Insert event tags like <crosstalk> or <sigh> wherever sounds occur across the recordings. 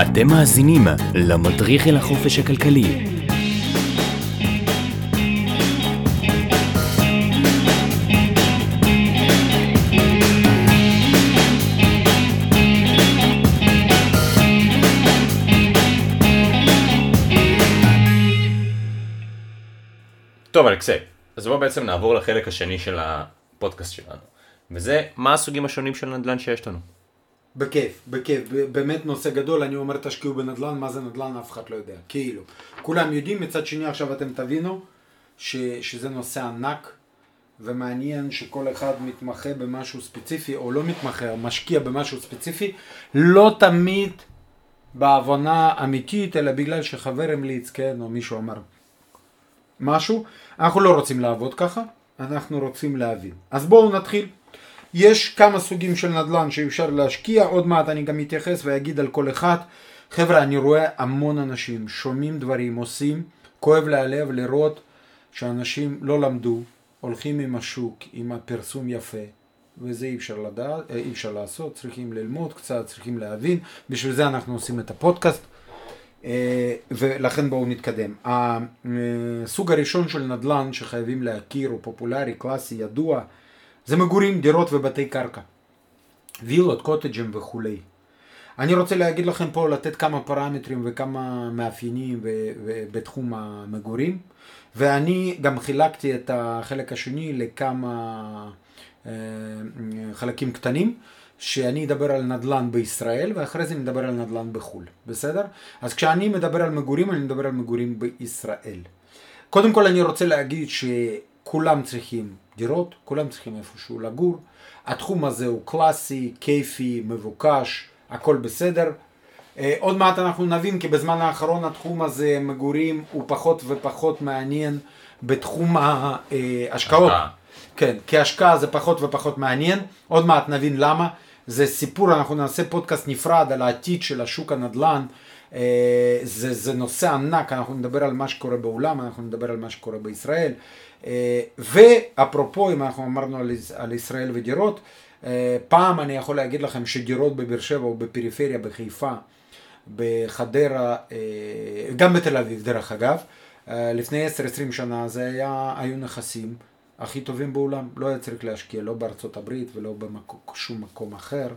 אתם מאזינים למדריך אל החופש הכלכלי. טוב אלכסי, אז בואו בעצם נעבור לחלק השני של הפודקאסט שלנו, וזה מה הסוגים השונים של נדל"ן שיש לנו. בכיף, בכיף, באמת נושא גדול, אני אומר תשקיעו בנדל"ן, מה זה נדל"ן אף אחד לא יודע, כאילו. כולם יודעים, מצד שני עכשיו אתם תבינו ש, שזה נושא ענק ומעניין שכל אחד מתמחה במשהו ספציפי או לא מתמחה, או משקיע במשהו ספציפי, לא תמיד בהבנה אמיתית, אלא בגלל שחבר המליץ, כן, או מישהו אמר משהו, אנחנו לא רוצים לעבוד ככה, אנחנו רוצים להבין. אז בואו נתחיל. יש כמה סוגים של נדל"ן שאפשר להשקיע, עוד מעט אני גם אתייחס ואגיד על כל אחד. חבר'ה, אני רואה המון אנשים, שומעים דברים, עושים, כואב לי הלב לראות שאנשים לא למדו, הולכים עם השוק, עם הפרסום יפה, וזה אי אפשר לדעת, אה, אי אפשר לעשות, צריכים ללמוד קצת, צריכים להבין, בשביל זה אנחנו עושים את הפודקאסט. אה, ולכן בואו נתקדם. הסוג הראשון של נדל"ן שחייבים להכיר, הוא פופולרי, קלאסי, ידוע, זה מגורים, דירות ובתי קרקע. וילות, קוטג'ים וכולי. אני רוצה להגיד לכם פה, לתת כמה פרמטרים וכמה מאפיינים ו- ו- בתחום המגורים, ואני גם חילקתי את החלק השני לכמה אה, חלקים קטנים, שאני אדבר על נדל"ן בישראל, ואחרי זה נדבר על נדל"ן בחו"ל, בסדר? אז כשאני מדבר על מגורים, אני מדבר על מגורים בישראל. קודם כל אני רוצה להגיד שכולם צריכים דירות, כולם צריכים איפשהו לגור. התחום הזה הוא קלאסי, כיפי, מבוקש, הכל בסדר. אה, עוד מעט אנחנו נבין כי בזמן האחרון התחום הזה, מגורים, הוא פחות ופחות מעניין בתחום ההשקעות. השקעה. כן, כהשקעה זה פחות ופחות מעניין. עוד מעט נבין למה. זה סיפור, אנחנו נעשה פודקאסט נפרד על העתיד של השוק הנדל"ן. אה, זה, זה נושא ענק, אנחנו נדבר על מה שקורה בעולם, אנחנו נדבר על מה שקורה בישראל. אה, ואפרופו, אם אנחנו אמרנו על, על ישראל ודירות, אה, פעם אני יכול להגיד לכם שדירות בבאר שבע או בפריפריה, בחיפה, בחדרה, גם בתל אביב דרך אגב, לפני 10-20 שנה זה היה, היו נכסים הכי טובים בעולם, לא היה צריך להשקיע לא בארצות הברית ולא בשום מקום אחר.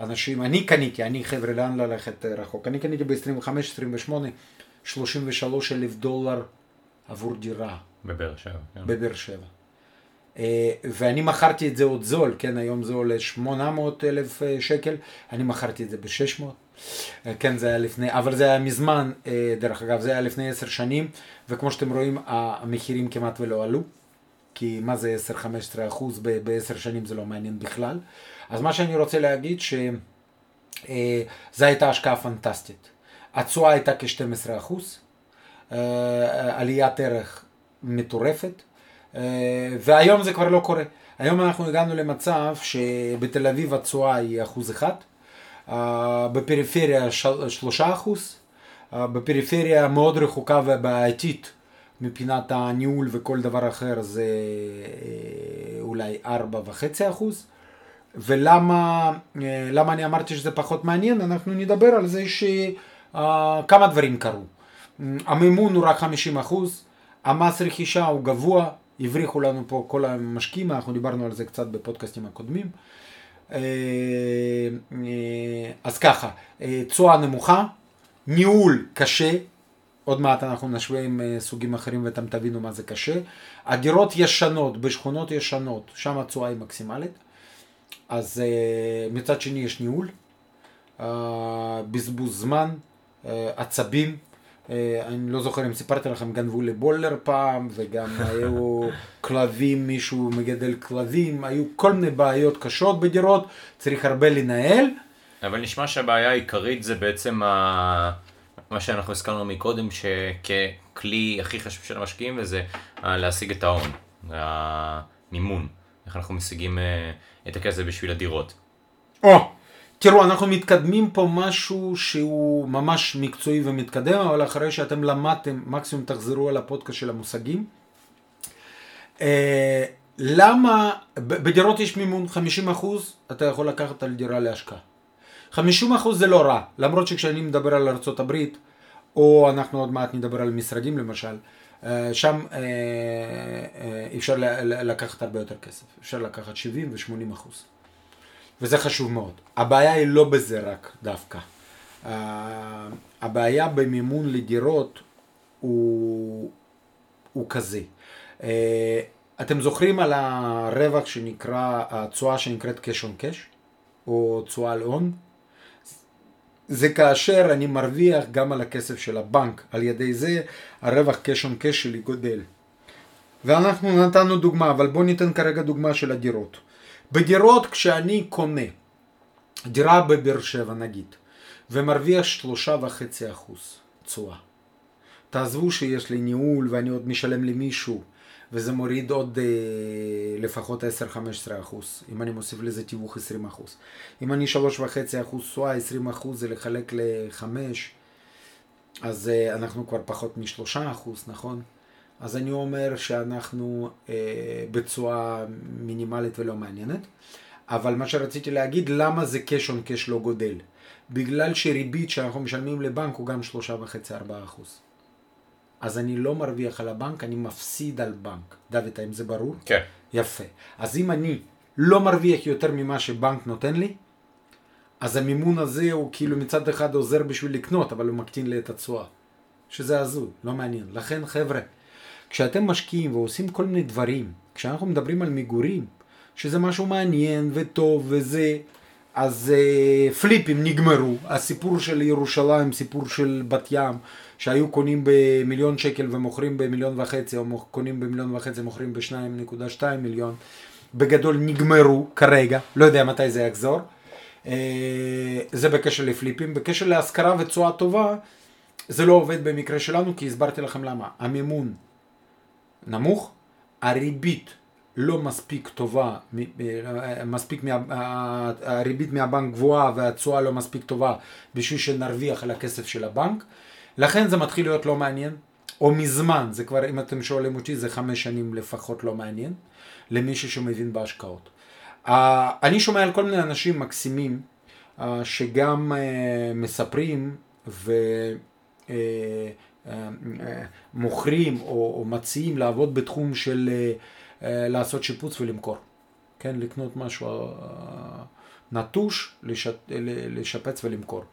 אנשים, אני קניתי, אני חבר'ה, לאן ללכת אה, רחוק? אני קניתי ב-25-28, 33 אלף דולר עבור דירה בבאר שבע. כן. בבאר שבע. אה, ואני מכרתי את זה עוד זול, כן, היום זה עולה 800 אלף אה, שקל, אני מכרתי את זה ב-600. כן, זה היה לפני, אבל זה היה מזמן, דרך אגב, זה היה לפני 10 שנים, וכמו שאתם רואים, המחירים כמעט ולא עלו. כי מה זה 10-15 אחוז בעשר שנים זה לא מעניין בכלל. אז מה שאני רוצה להגיד שזו הייתה השקעה פנטסטית. התשואה הייתה כ-12 אחוז, אה, עליית ערך מטורפת, אה, והיום זה כבר לא קורה. היום אנחנו הגענו למצב שבתל אביב התשואה היא אחוז אחד, אה, בפריפריה של- שלושה אחוז, אה, בפריפריה מאוד רחוקה ובעייתית מבחינת הניהול וכל דבר אחר זה אה, אולי ארבע וחצי אחוז. ולמה אה, אני אמרתי שזה פחות מעניין? אנחנו נדבר על זה שכמה דברים קרו. אה, המימון הוא רק 50 אחוז, המס רכישה הוא גבוה, הבריחו לנו פה כל המשקיעים, אנחנו דיברנו על זה קצת בפודקאסטים הקודמים. אה, אה, אז ככה, אה, תשואה נמוכה, ניהול קשה, עוד מעט אנחנו נשווה עם אה, סוגים אחרים ואתם תבינו מה זה קשה. הדירות ישנות, בשכונות ישנות, שם התשואה היא מקסימלית. אז אה, מצד שני יש ניהול, אה, בזבוז זמן, עצבים. אני לא זוכר אם סיפרתי לכם, גנבו לי בולר פעם, וגם <laughs> היו כלבים, מישהו מגדל כלבים, היו כל מיני בעיות קשות בדירות, צריך הרבה לנהל. אבל נשמע שהבעיה העיקרית זה בעצם ה... מה שאנחנו הזכרנו מקודם, שככלי הכי חשוב של המשקיעים, וזה אה, להשיג את ההון, המימון, איך אנחנו משיגים אה, את הכסף בשביל הדירות. או, תראו, אנחנו מתקדמים פה משהו שהוא ממש מקצועי ומתקדם, אבל אחרי שאתם למדתם, מקסימום תחזרו על הפודקאסט של המושגים. אה, למה, בדירות יש מימון 50 אחוז, אתה יכול לקחת על דירה להשקעה. 50 אחוז זה לא רע, למרות שכשאני מדבר על ארה"ב, או אנחנו עוד מעט נדבר על משרדים למשל, אה, שם אה, אה, אפשר לקחת הרבה יותר כסף, אפשר לקחת 70 ו-80 אחוז. וזה חשוב מאוד. הבעיה היא לא בזה רק דווקא. הבעיה במימון לדירות הוא, הוא כזה. אתם זוכרים על הרווח שנקרא, התשואה שנקראת cash on cash, או תשואה על הון? זה כאשר אני מרוויח גם על הכסף של הבנק, על ידי זה הרווח cash on cash שלי גודל. ואנחנו נתנו דוגמה, אבל בואו ניתן כרגע דוגמה של הדירות. בדירות כשאני קונה דירה בבאר שבע נגיד, ומרוויח שלושה וחצי אחוז תשואה. תעזבו שיש לי ניהול ואני עוד משלם למישהו וזה מוריד עוד אה, לפחות 10-15 אחוז, אם אני מוסיף לזה תיווך 20 אחוז. אם אני 3.5 אחוז תשואה, 20 אחוז זה לחלק ל-5, אז אה, אנחנו כבר פחות מ-3 אחוז, נכון? אז אני אומר שאנחנו אה, בתשואה מינימלית ולא מעניינת. אבל מה שרציתי להגיד, למה זה cash on cash לא גודל? בגלל שריבית שאנחנו משלמים לבנק הוא גם 3.5-4 אחוז. אז אני לא מרוויח על הבנק, אני מפסיד על בנק. דוד, האם זה ברור? כן. יפה. אז אם אני לא מרוויח יותר ממה שבנק נותן לי, אז המימון הזה הוא כאילו מצד אחד עוזר בשביל לקנות, אבל הוא מקטין לי את התשואה. שזה הזוי, לא מעניין. לכן חבר'ה, כשאתם משקיעים ועושים כל מיני דברים, כשאנחנו מדברים על מגורים, שזה משהו מעניין וטוב וזה, אז uh, פליפים נגמרו. הסיפור של ירושלים, סיפור של בת ים, שהיו קונים במיליון שקל ומוכרים במיליון וחצי, או קונים במיליון וחצי ומוכרים בשניים נקודה שתיים מיליון, בגדול נגמרו כרגע, לא יודע מתי זה יחזור. Uh, זה בקשר לפליפים. בקשר להשכרה ותשואה טובה, זה לא עובד במקרה שלנו, כי הסברתי לכם למה. המימון נמוך, הריבית לא מספיק טובה, אה, מספיק, מה, הריבית מהבנק גבוהה והתשואה לא מספיק טובה בשביל שנרוויח על הכסף של הבנק, לכן זה מתחיל להיות לא מעניין, או מזמן, זה כבר, אם אתם שואלים אותי, זה חמש שנים לפחות לא מעניין, למישהו שמבין בהשקעות. אני שומע על כל מיני אנשים מקסימים, שגם אה, מספרים ומוכרים אה, או מציעים לעבוד בתחום של אה, לעשות שיפוץ ולמכור. כן, לקנות משהו אה, נטוש, לשפץ ולמכור.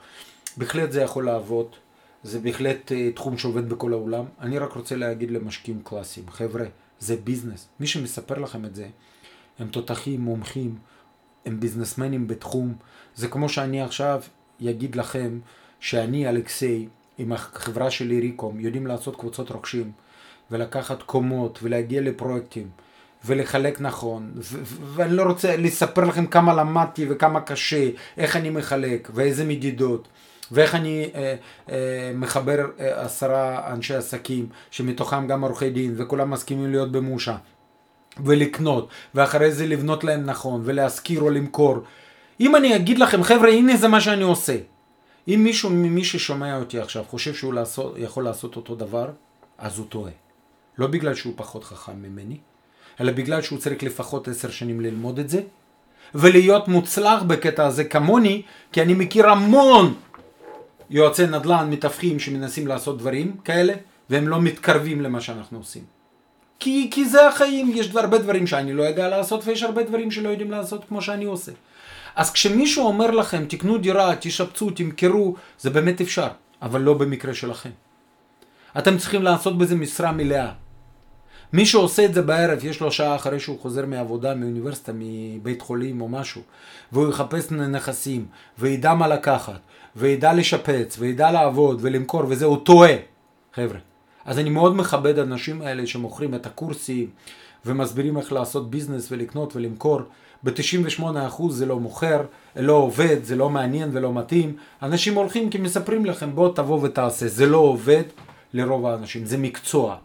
בהחלט זה יכול לעבוד, זה בהחלט אה, תחום שעובד בכל העולם. אני רק רוצה להגיד למשקיעים קלאסיים, חבר'ה, זה ביזנס. מי שמספר לכם את זה, הם תותחים, מומחים, הם ביזנסמנים בתחום. זה כמו שאני עכשיו אגיד לכם שאני, אלכסיי, עם החברה שלי ריקום, יודעים לעשות קבוצות רוכשים ולקחת קומות ולהגיע לפרויקטים. ולחלק נכון, ואני לא רוצה לספר לכם כמה למדתי וכמה קשה, איך אני מחלק ואיזה מדידות. ואיך אני אה, אה, מחבר אה, עשרה אנשי עסקים שמתוכם גם עורכי דין וכולם מסכימים להיות במושה ולקנות ואחרי זה לבנות להם נכון ולהשכיר או למכור. אם אני אגיד לכם חבר'ה הנה זה מה שאני עושה. אם מישהו ממי ששומע אותי עכשיו חושב שהוא לעשות, יכול לעשות אותו דבר אז הוא טועה. לא בגלל שהוא פחות חכם ממני אלא בגלל שהוא צריך לפחות עשר שנים ללמוד את זה, ולהיות מוצלח בקטע הזה כמוני, כי אני מכיר המון יועצי נדל"ן, מתווכים שמנסים לעשות דברים כאלה, והם לא מתקרבים למה שאנחנו עושים. כי, כי זה החיים, יש הרבה דברים שאני לא יודע לעשות, ויש הרבה דברים שלא יודעים לעשות כמו שאני עושה. אז כשמישהו אומר לכם, תקנו דירה, תשפצו, תמכרו, זה באמת אפשר, אבל לא במקרה שלכם. אתם צריכים לעשות בזה משרה מלאה. מי שעושה את זה בערב, יש לו שעה אחרי שהוא חוזר מעבודה, מאוניברסיטה, מבית חולים או משהו, והוא יחפש נכסים, וידע מה לקחת, וידע לשפץ, וידע לעבוד ולמכור וזה, הוא טועה, חבר'ה. אז אני מאוד מכבד אנשים האלה שמוכרים את הקורסים ומסבירים איך לעשות ביזנס ולקנות ולמכור. ב-98% זה לא מוכר, לא עובד, זה לא מעניין ולא מתאים. אנשים הולכים כי מספרים לכם בוא תבוא ותעשה. זה לא עובד לרוב האנשים, זה מקצוע.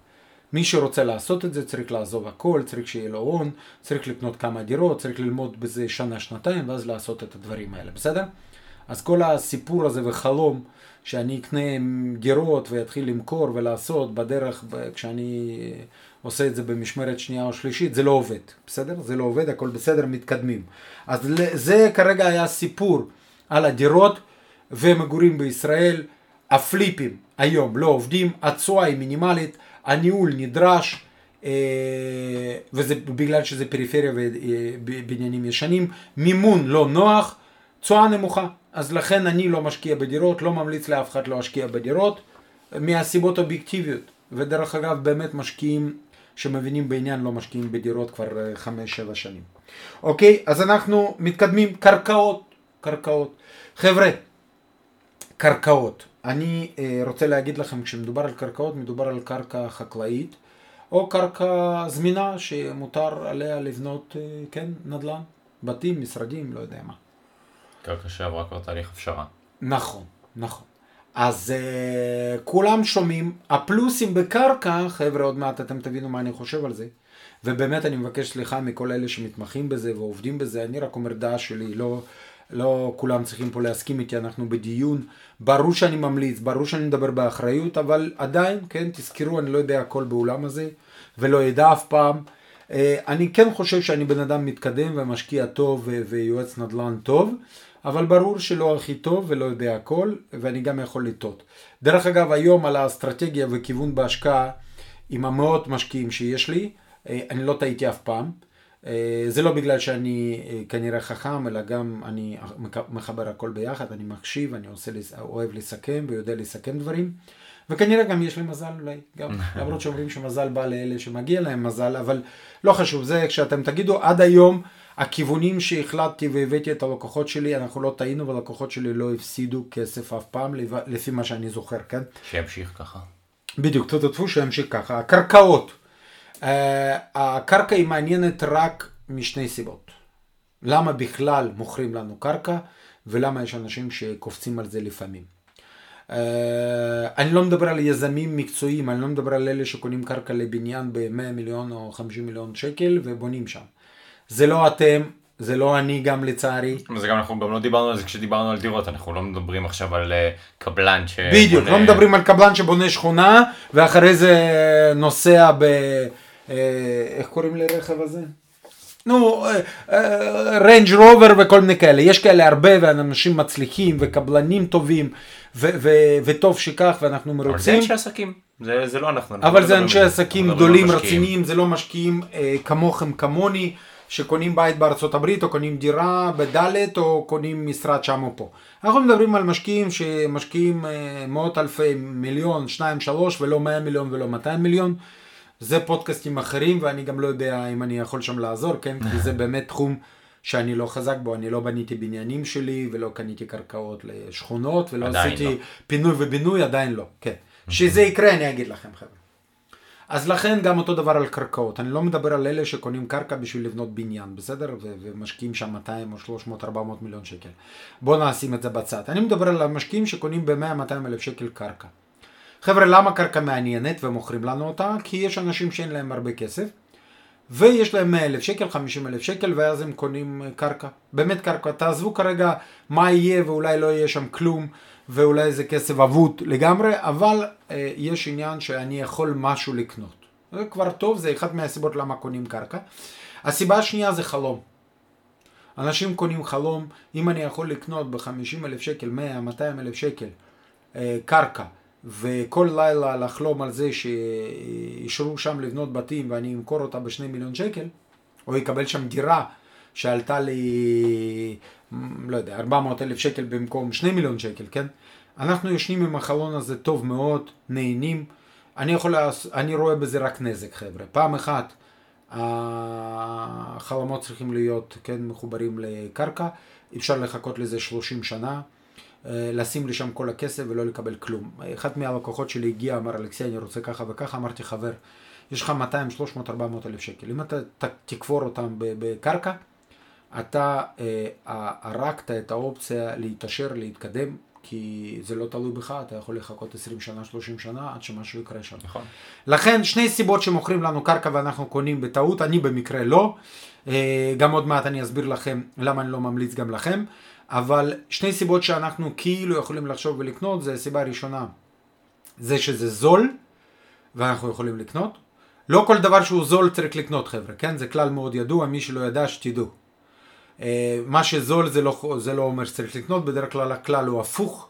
מי שרוצה לעשות את זה צריך לעזוב הכל, צריך שיהיה לו הון, צריך לקנות כמה דירות, צריך ללמוד בזה שנה-שנתיים ואז לעשות את הדברים האלה, בסדר? אז כל הסיפור הזה וחלום שאני אקנה דירות ואתחיל למכור ולעשות בדרך כשאני עושה את זה במשמרת שנייה או שלישית, זה לא עובד, בסדר? זה לא עובד, הכל בסדר, מתקדמים. אז זה כרגע היה סיפור על הדירות ומגורים בישראל. הפליפים היום לא עובדים, התשואה היא מינימלית, הניהול נדרש, אה, וזה בגלל שזה פריפריה ובניינים ישנים, מימון לא נוח, תשואה נמוכה. אז לכן אני לא משקיע בדירות, לא ממליץ לאף אחד לא להשקיע בדירות, מהסיבות אובייקטיביות. ודרך אגב, באמת משקיעים שמבינים בעניין לא משקיעים בדירות כבר 5-7 שנים. אוקיי, אז אנחנו מתקדמים, קרקעות, קרקעות. חבר'ה, קרקעות. אני אה, רוצה להגיד לכם, כשמדובר על קרקעות, מדובר על קרקע חקלאית, או קרקע זמינה שמותר עליה לבנות, אה, כן, נדל"ן, בתים, משרדים, לא יודע מה. קרקע שעברה כבר תהליך הפשרה. נכון, נכון. אז uh, כולם שומעים, הפלוסים בקרקע, חבר'ה עוד מעט אתם תבינו מה אני חושב על זה, ובאמת אני מבקש סליחה מכל אלה שמתמחים בזה ועובדים בזה, אני רק אומר דעה שלי, לא, לא כולם צריכים פה להסכים איתי, אנחנו בדיון, ברור שאני ממליץ, ברור שאני מדבר באחריות, אבל עדיין, כן, תזכרו, אני לא יודע הכל באולם הזה, ולא אדע אף פעם. Uh, אני כן חושב שאני בן אדם מתקדם ומשקיע טוב ויועץ נדל"ן טוב. אבל ברור שלא הכי טוב ולא יודע הכל, ואני גם יכול לטעות. דרך אגב, היום על האסטרטגיה וכיוון בהשקעה, עם המאות משקיעים שיש לי, אה, אני לא טעיתי אף פעם. אה, זה לא בגלל שאני אה, כנראה חכם, אלא גם אני מחבר הכל ביחד, אני מקשיב, אני עושה, אוהב לסכם ויודע לסכם דברים. וכנראה גם יש לי מזל אולי, גם <laughs> למרות שאומרים שמזל בא לאלה שמגיע להם מזל, אבל לא חשוב, זה כשאתם תגידו עד היום הכיוונים שהחלטתי והבאתי את הלקוחות שלי, אנחנו לא טעינו והלקוחות שלי לא הפסידו כסף אף פעם, לפי מה שאני זוכר, כן? שימשיך ככה. בדיוק, תתעטפו שימשיך ככה. הקרקעות. Uh, הקרקע היא מעניינת רק משני סיבות. למה בכלל מוכרים לנו קרקע, ולמה יש אנשים שקופצים על זה לפעמים. Uh, אני לא מדבר על יזמים מקצועיים, אני לא מדבר על אלה שקונים קרקע לבניין ב-100 מיליון או 50 מיליון שקל ובונים שם. זה לא אתם, זה לא אני גם לצערי. זה גם אנחנו גם לא דיברנו על זה כשדיברנו על דירות, אנחנו לא מדברים עכשיו על uh, קבלן ש... בדיוק, לא מדברים על קבלן שבונה שכונה ואחרי זה נוסע ב... uh, איך קוראים לרכב הזה? נו, ריינג' uh, רובר וכל מיני כאלה. יש כאלה הרבה ואנשים מצליחים וקבלנים טובים ו- ו- וטוב שכך ואנחנו מרוצים. אבל זה אנשי עסקים, זה, זה לא אנחנו. אבל זה אנשי עסקים גדולים, רציניים, זה לא משקיעים אה, כמוכם כמוני. שקונים בית בארצות הברית, או קונים דירה בדלת, או קונים משרד שם או פה. אנחנו מדברים על משקיעים שמשקיעים אה, מאות אלפי מיליון, שניים, שלוש, ולא מאה מיליון ולא מאתיים מיליון. זה פודקאסטים אחרים, ואני גם לא יודע אם אני יכול שם לעזור, כן? כי זה באמת תחום שאני לא חזק בו, אני לא בניתי בניינים שלי, ולא קניתי קרקעות לשכונות, ולא עשיתי לא. פינוי ובינוי, עדיין לא, כן. שזה יקרה, אני אגיד לכם, חבר'ה. אז לכן גם אותו דבר על קרקעות. אני לא מדבר על אלה שקונים קרקע בשביל לבנות בניין, בסדר? ו- ומשקיעים שם 200 או 300, 400 מיליון שקל. בואו נשים את זה בצד. אני מדבר על המשקיעים שקונים ב-100-200 אלף שקל קרקע. חבר'ה, למה קרקע מעניינת ומוכרים לנו אותה? כי יש אנשים שאין להם הרבה כסף, ויש להם 100 אלף שקל, 50 אלף שקל, ואז הם קונים קרקע. באמת קרקע. תעזבו כרגע מה יהיה ואולי לא יהיה שם כלום. ואולי זה כסף אבוד לגמרי, אבל אה, יש עניין שאני יכול משהו לקנות. זה כבר טוב, זה אחת מהסיבות למה קונים קרקע. הסיבה השנייה זה חלום. אנשים קונים חלום, אם אני יכול לקנות ב-50 אלף שקל, 100, 200 אלף שקל אה, קרקע, וכל לילה לחלום על זה שאישרו שם לבנות בתים ואני אמכור אותה בשני מיליון שקל, או יקבל שם דירה שעלתה לי, לא יודע, 400 אלף שקל במקום 2 מיליון שקל, כן? אנחנו יושנים עם החלון הזה טוב מאוד, נהנים. אני יכול, לעש... אני רואה בזה רק נזק, חבר'ה. פעם אחת החלומות צריכים להיות, כן, מחוברים לקרקע. אפשר לחכות לזה 30 שנה. אה, לשים לי שם כל הכסף ולא לקבל כלום. אחד מהלקוחות שלי הגיע, אמר אלכסי, אני רוצה ככה וככה, אמרתי, חבר, יש לך 200, 300, 400 אלף שקל. אם אתה תקבור אותם בקרקע, אתה אה, הרגת את האופציה להתעשר, להתקדם, כי זה לא תלוי בך, אתה יכול לחכות 20 שנה, 30 שנה, עד שמשהו יקרה שם. נכון. לכן, שני סיבות שמוכרים לנו קרקע ואנחנו קונים בטעות, אני במקרה לא. אה, גם עוד מעט אני אסביר לכם למה אני לא ממליץ גם לכם. אבל שני סיבות שאנחנו כאילו יכולים לחשוב ולקנות, זה סיבה ראשונה, זה שזה זול, ואנחנו יכולים לקנות. לא כל דבר שהוא זול צריך לקנות חבר'ה, כן? זה כלל מאוד ידוע, מי שלא ידע שתדעו. אה, מה שזול זה לא, זה לא אומר שצריך לקנות, בדרך כלל הכלל הוא הפוך,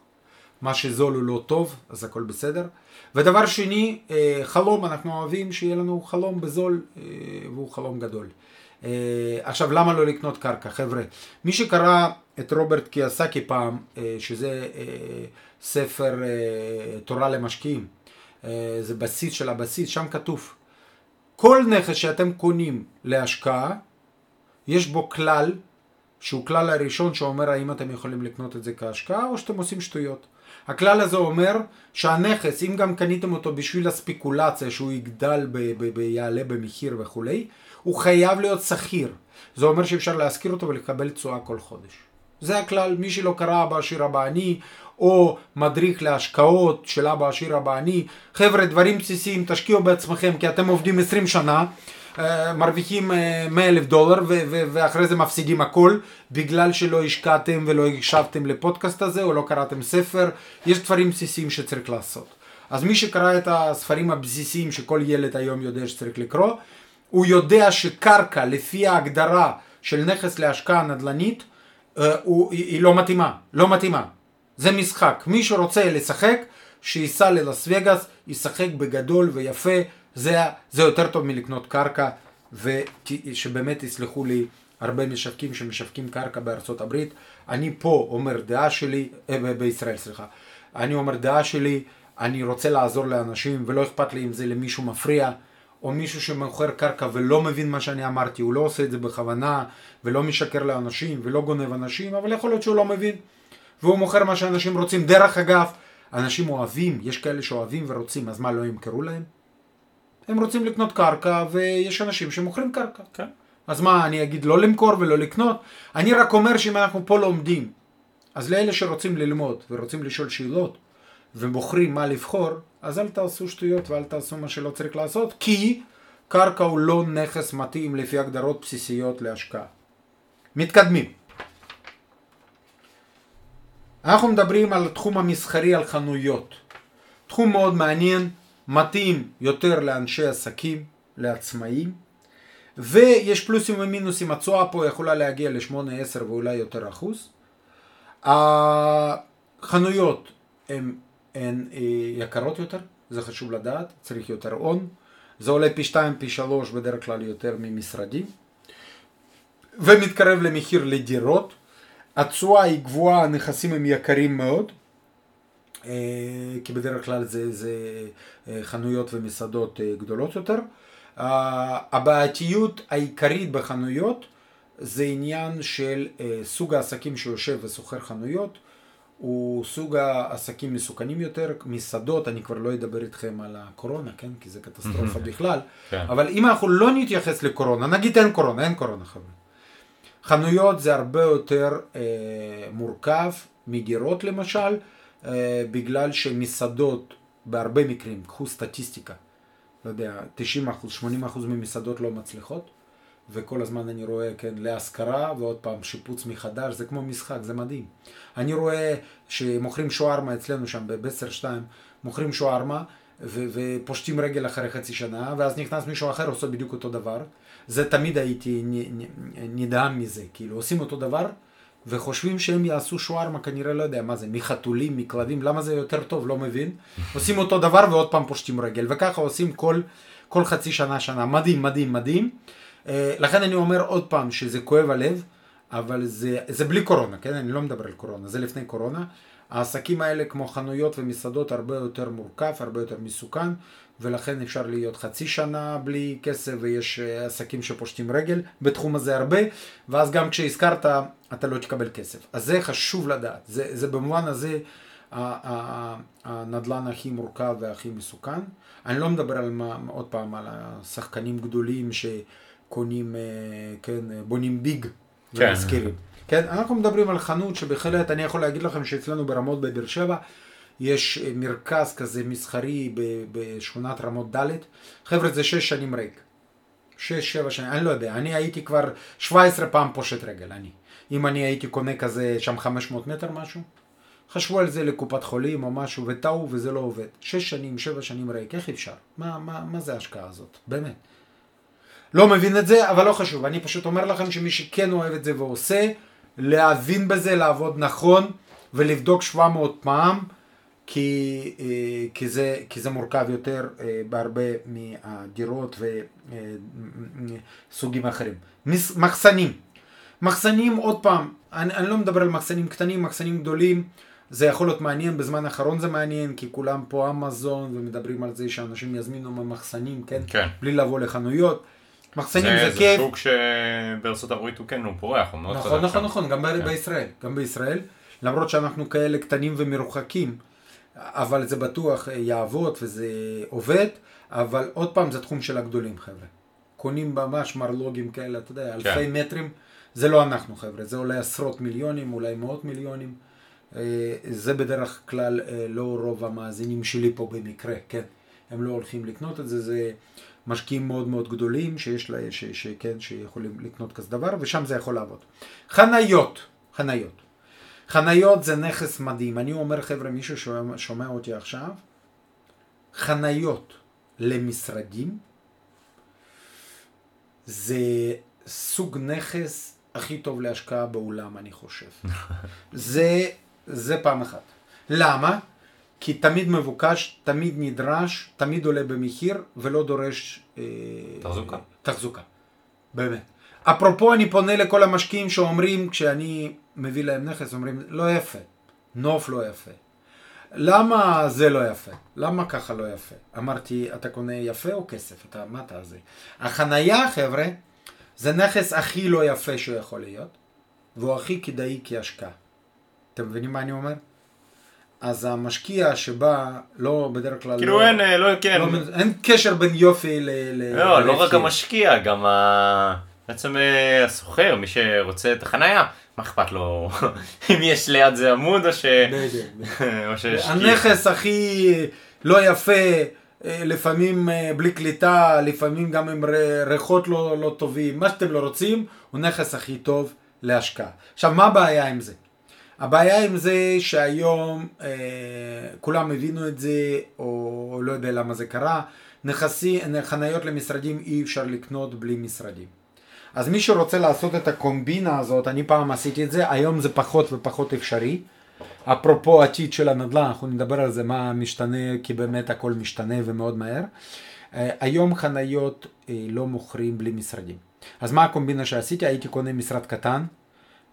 מה שזול הוא לא טוב, אז הכל בסדר. ודבר שני, אה, חלום, אנחנו אוהבים שיהיה לנו חלום בזול, אה, והוא חלום גדול. עכשיו, למה לא לקנות קרקע? חבר'ה, מי שקרא את רוברט קיאסקי פעם, שזה ספר תורה למשקיעים, זה בסיס של הבסיס, שם כתוב, כל נכס שאתם קונים להשקעה, יש בו כלל שהוא כלל הראשון שאומר האם אתם יכולים לקנות את זה כהשקעה או שאתם עושים שטויות. הכלל הזה אומר שהנכס, אם גם קניתם אותו בשביל הספיקולציה שהוא יגדל, ויעלה במחיר וכולי, הוא חייב להיות שכיר. זה אומר שאפשר להשכיר אותו ולקבל תשואה כל חודש. זה הכלל, מי שלא קרא אבא עשיר אבא עני, או מדריך להשקעות של אבא עשיר אבא עני, חבר'ה, דברים בסיסיים, תשקיעו בעצמכם, כי אתם עובדים 20 שנה, מרוויחים 100 אה, אלף דולר ואחרי זה מפסידים הכל בגלל שלא השקעתם ולא הקשבתם לפודקאסט הזה או לא קראתם ספר, יש דברים בסיסיים שצריך לעשות. אז מי שקרא את הספרים הבסיסיים שכל ילד היום יודע שצריך לקרוא, הוא יודע שקרקע לפי ההגדרה של נכס להשקעה נדל"נית אה, הוא, היא לא מתאימה, לא מתאימה. זה משחק. מי שרוצה לשחק, שייסע ללס וגאס, ישחק בגדול ויפה, זה, זה יותר טוב מלקנות קרקע, ושבאמת יסלחו לי הרבה משווקים שמשווקים קרקע בארצות הברית. אני פה אומר דעה שלי, אה, בישראל סליחה, אני אומר דעה שלי, אני רוצה לעזור לאנשים ולא אכפת לי אם זה למישהו מפריע. או מישהו שמוכר קרקע ולא מבין מה שאני אמרתי, הוא לא עושה את זה בכוונה ולא משקר לאנשים ולא גונב אנשים, אבל יכול להיות שהוא לא מבין. והוא מוכר מה שאנשים רוצים. דרך אגב, אנשים אוהבים, יש כאלה שאוהבים ורוצים, אז מה, לא ימכרו להם? הם רוצים לקנות קרקע, ויש אנשים שמוכרים קרקע. כן. אז מה, אני אגיד לא למכור ולא לקנות? אני רק אומר שאם אנחנו פה לומדים, אז לאלה שרוצים ללמוד ורוצים לשאול שאלות, ובוחרים מה לבחור, אז אל תעשו שטויות ואל תעשו מה שלא צריך לעשות, כי קרקע הוא לא נכס מתאים לפי הגדרות בסיסיות להשקעה. מתקדמים. אנחנו מדברים על התחום המסחרי, על חנויות. תחום מאוד מעניין, מתאים יותר לאנשי עסקים, לעצמאים, ויש פלוסים ומינוסים, התשואה פה יכולה להגיע ל-8, 10 ואולי יותר אחוז. החנויות הן, הן אה, יקרות יותר, זה חשוב לדעת, צריך יותר הון, זה עולה פי 2, פי 3 בדרך כלל יותר ממשרדים, ומתקרב למחיר לדירות. התשואה היא גבוהה, הנכסים הם יקרים מאוד, כי בדרך כלל זה, זה אה, חנויות ומסעדות אה, גדולות יותר. הבעייתיות העיקרית בחנויות זה עניין של סוג העסקים שיושב ושוכר חנויות, הוא סוג העסקים מסוכנים יותר, מסעדות, אני כבר לא אדבר איתכם על הקורונה, כן? כי זה קטסטרופה <laughs> בכלל, כן. אבל אם אנחנו לא נתייחס לקורונה, נגיד אין קורונה, אין קורונה חבר'ה. חנויות זה הרבה יותר אה, מורכב מדירות למשל, אה, בגלל שמסעדות בהרבה מקרים, קחו סטטיסטיקה, לא יודע, 90 אחוז, 80 אחוז ממסעדות לא מצליחות, וכל הזמן אני רואה, כן, להשכרה, ועוד פעם שיפוץ מחדש, זה כמו משחק, זה מדהים. אני רואה שמוכרים שוארמה אצלנו שם בבסר 2, מוכרים שוארמה, ופושטים רגל אחרי חצי שנה, ואז נכנס מישהו אחר עושה בדיוק אותו דבר. זה תמיד הייתי נדהם מזה, כאילו עושים אותו דבר וחושבים שהם יעשו שוארמה כנראה לא יודע מה זה, מחתולים, מכלבים, למה זה יותר טוב, לא מבין. <laughs> עושים אותו דבר ועוד פעם פושטים רגל, וככה עושים כל, כל חצי שנה, שנה, מדהים, מדהים, מדהים. אה, לכן אני אומר עוד פעם שזה כואב הלב, אבל זה, זה בלי קורונה, כן? אני לא מדבר על קורונה, זה לפני קורונה. העסקים האלה כמו חנויות ומסעדות הרבה יותר מורכב, הרבה יותר מסוכן, ולכן אפשר להיות חצי שנה בלי כסף ויש אה, עסקים שפושטים רגל בתחום הזה הרבה, ואז גם כשהזכרת אתה לא תקבל כסף. אז זה חשוב לדעת, זה, זה במובן הזה הנדל"ן הכי מורכב והכי מסוכן. אני לא מדבר על מה, עוד פעם על השחקנים גדולים שקונים, אה, כן, בונים ביג כן. ומזכירים. כן, אנחנו מדברים על חנות שבהחלט, אני יכול להגיד לכם שאצלנו ברמות בבאר שבע, יש אה, מרכז כזה מסחרי בשכונת רמות ד', חבר'ה זה שש שנים ריק. שש, שבע שנים, אני לא יודע, אני הייתי כבר 17 פעם פושט רגל, אני. אם אני הייתי קונה כזה שם 500 מטר משהו, חשבו על זה לקופת חולים או משהו וטעו וזה לא עובד. שש שנים, שבע שנים ריק, איך אפשר? מה, מה, מה זה ההשקעה הזאת? באמת. לא מבין את זה, אבל לא חשוב. אני פשוט אומר לכם שמי שכן אוהב את זה ועושה, להבין בזה, לעבוד נכון ולבדוק 700 פעם, כי, אה, כי, זה, כי זה מורכב יותר אה, בהרבה מהדירות וסוגים אחרים. מס- מחסנים. מחסנים, עוד פעם, אני, אני לא מדבר על מחסנים קטנים, מחסנים גדולים. זה יכול להיות מעניין, בזמן האחרון זה מעניין, כי כולם פה אמזון ומדברים על זה שאנשים יזמינו ממחסנים, כן? כן. בלי לבוא לחנויות. מחסנים זה, זה, זה כיף. שוק שבארצות הברית הוא כן, הוא פורח, הוא מאוד חזק נכון, נכון. נכון, גם כן. בישראל, גם בישראל, למרות שאנחנו כאלה קטנים ומרוחקים, אבל זה בטוח אה, יעבוד וזה עובד, אבל עוד פעם זה תחום של הגדולים חבר'ה. קונים ממש מרלוגים כאלה, אתה יודע, אלפי כן. מטרים, זה לא אנחנו חבר'ה, זה אולי עשרות מיליונים, אולי מאות מיליונים. אה, זה בדרך כלל אה, לא רוב המאזינים שלי פה במקרה, כן. הם לא הולכים לקנות את זה, זה משקיעים מאוד מאוד גדולים שיש לה, ש, ש, כן, שיכולים לקנות כזה דבר, ושם זה יכול לעבוד. חניות, חניות. חניות זה נכס מדהים. אני אומר, חבר'ה, מישהו שומע, שומע אותי עכשיו, חניות למשרדים זה סוג נכס הכי טוב להשקעה בעולם, אני חושב. <laughs> זה, זה פעם אחת. למה? כי תמיד מבוקש, תמיד נדרש, תמיד עולה במחיר ולא דורש... אה, תחזוקה. תחזוקה, באמת. אפרופו אני פונה לכל המשקיעים שאומרים, כשאני מביא להם נכס, אומרים, לא יפה, נוף לא יפה. למה זה לא יפה? למה ככה לא יפה? אמרתי, אתה קונה יפה או כסף? אתה, מה אתה זה? החנייה, חבר'ה, זה נכס הכי לא יפה שהוא יכול להיות, והוא הכי כדאי כהשקעה. אתם מבינים מה אני אומר? אז המשקיע שבא, לא, בדרך כלל כאילו לא... אין, אה, לא, כן. לא, אין קשר בין יופי ל... ל לא, לא רק. המשקיע, גם ה... בעצם אה, הסוחר, מי שרוצה את החנייה, מה אכפת לו <laughs> אם יש ליד זה עמוד או ש... <laughs> או שיש... הנכס הכי לא יפה, אה, לפעמים בלי קליטה, לפעמים גם עם ריחות לא, לא טובים, מה שאתם לא רוצים, הוא נכס הכי טוב להשקעה. עכשיו, מה הבעיה עם זה? הבעיה עם זה שהיום אה, כולם הבינו את זה, או לא יודע למה זה קרה, נכסי, חניות למשרדים אי אפשר לקנות בלי משרדים. אז מי שרוצה לעשות את הקומבינה הזאת, אני פעם עשיתי את זה, היום זה פחות ופחות אפשרי. אפרופו עתיד של הנדל"ן, אנחנו נדבר על זה מה משתנה, כי באמת הכל משתנה ומאוד מהר. אה, היום חניות אה, לא מוכרים בלי משרדים. אז מה הקומבינה שעשיתי? הייתי קונה משרד קטן,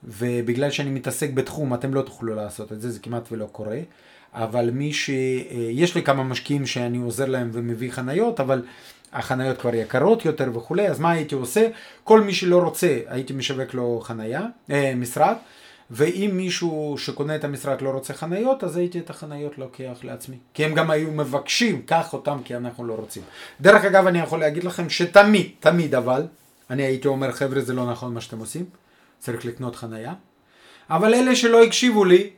ובגלל שאני מתעסק בתחום, אתם לא תוכלו לעשות את זה, זה כמעט ולא קורה. אבל מי ש... אה, יש לי כמה משקיעים שאני עוזר להם ומביא חניות, אבל החניות כבר יקרות יותר וכולי, אז מה הייתי עושה? כל מי שלא רוצה, הייתי משווק לו חניה, אה, משרד, ואם מישהו שקונה את המשרד לא רוצה חניות, אז הייתי את החניות לוקח לעצמי. כי הם גם היו מבקשים, קח אותם כי אנחנו לא רוצים. דרך אגב, אני יכול להגיד לכם שתמיד, תמיד אבל, אני הייתי אומר, חבר'ה, זה לא נכון מה שאתם עושים, צריך לקנות חניה. אבל אלה שלא הקשיבו לי,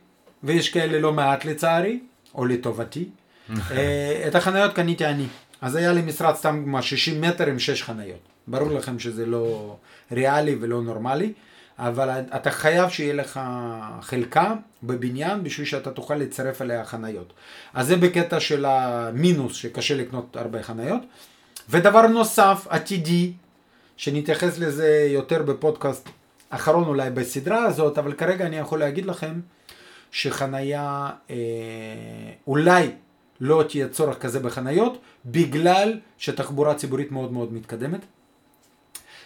ויש כאלה לא מעט לצערי, או לטובתי, <laughs> אה, את החניות קניתי אני. אז היה לי משרד סתם מה 60 מטר עם 6 חניות. ברור לכם שזה לא ריאלי ולא נורמלי, אבל אתה חייב שיהיה לך חלקה בבניין בשביל שאתה תוכל לצרף אליה חניות. אז זה בקטע של המינוס שקשה לקנות הרבה חניות. ודבר נוסף, עתידי, שנתייחס לזה יותר בפודקאסט אחרון אולי בסדרה הזאת, אבל כרגע אני יכול להגיד לכם שחנייה אה, אולי לא תהיה צורך כזה בחניות, בגלל שתחבורה ציבורית מאוד מאוד מתקדמת.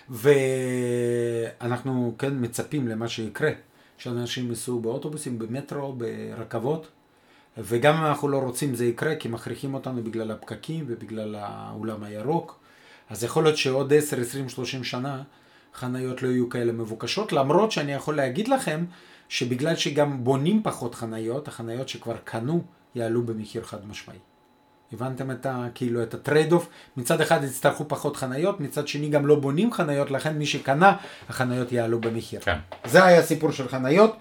ואנחנו כן מצפים למה שיקרה, שאנשים ייסעו באוטובוסים, במטרו, ברכבות, וגם אם אנחנו לא רוצים זה יקרה, כי מכריחים אותנו בגלל הפקקים ובגלל האולם הירוק. אז יכול להיות שעוד 10, 20, 30 שנה חניות לא יהיו כאלה מבוקשות, למרות שאני יכול להגיד לכם שבגלל שגם בונים פחות חניות, החניות שכבר קנו יעלו במחיר חד משמעי. הבנתם את ה... כאילו את ה trade off? מצד אחד יצטרכו פחות חניות, מצד שני גם לא בונים חניות, לכן מי שקנה, החניות יעלו במחיר. כן. זה היה סיפור של חניות.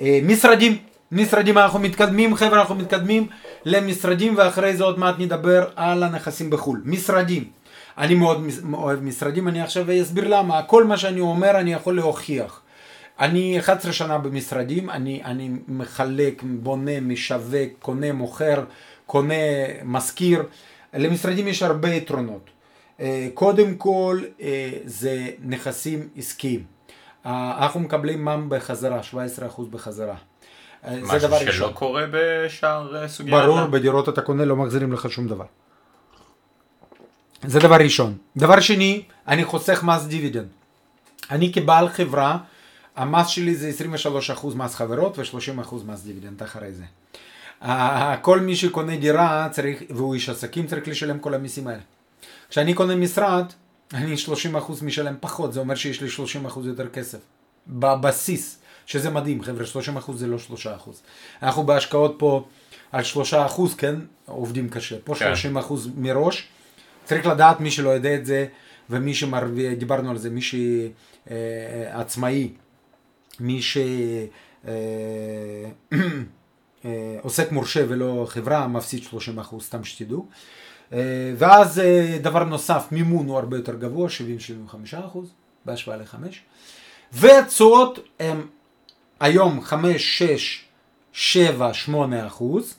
אה, משרדים, משרדים אנחנו מתקדמים, חבר'ה אנחנו מתקדמים למשרדים ואחרי זה עוד מעט נדבר על הנכסים בחו"ל. משרדים. אני מאוד אוהב משרדים, אני עכשיו אסביר למה. כל מה שאני אומר אני יכול להוכיח. אני 11 שנה במשרדים, אני, אני מחלק, בונה, משווק, קונה, מוכר, קונה, משכיר. למשרדים יש הרבה יתרונות. אה, קודם כל אה, זה נכסים עסקיים. אה, אנחנו מקבלים מע"מ בחזרה, 17% בחזרה. זה דבר משהו שלא ראשון. קורה בשאר אה, סוגי ברור, הנדל"ן. בדירות אתה קונה לא מחזירים לך שום דבר. זה דבר ראשון. דבר שני, אני חוסך מס דיבידנד. אני כבעל חברה, המס שלי זה 23% מס חברות ו-30% מס דיבידנד אחרי זה. כל מי שקונה דירה צריך, והוא איש עסקים צריך לשלם כל המיסים האלה. כשאני קונה משרד, אני 30% משלם פחות, זה אומר שיש לי 30% יותר כסף. בבסיס, שזה מדהים, חבר'ה, 30% זה לא 3%. אנחנו בהשקעות פה על 3%, כן, עובדים קשה. פה כן. 30% מראש. צריך לדעת, מי שלא יודע את זה, ומי שמרוויח, דיברנו על זה, מי שעצמאי, מי. אה, אה, עוסק מורשה ולא חברה, מפסיד 30 אחוז, סתם שתדעו. אה, ואז אה, דבר נוסף, מימון הוא הרבה יותר גבוה, 70-75 אחוז, בהשוואה ל-5. והתשואות הם היום 5, 6, 7, 8 אחוז.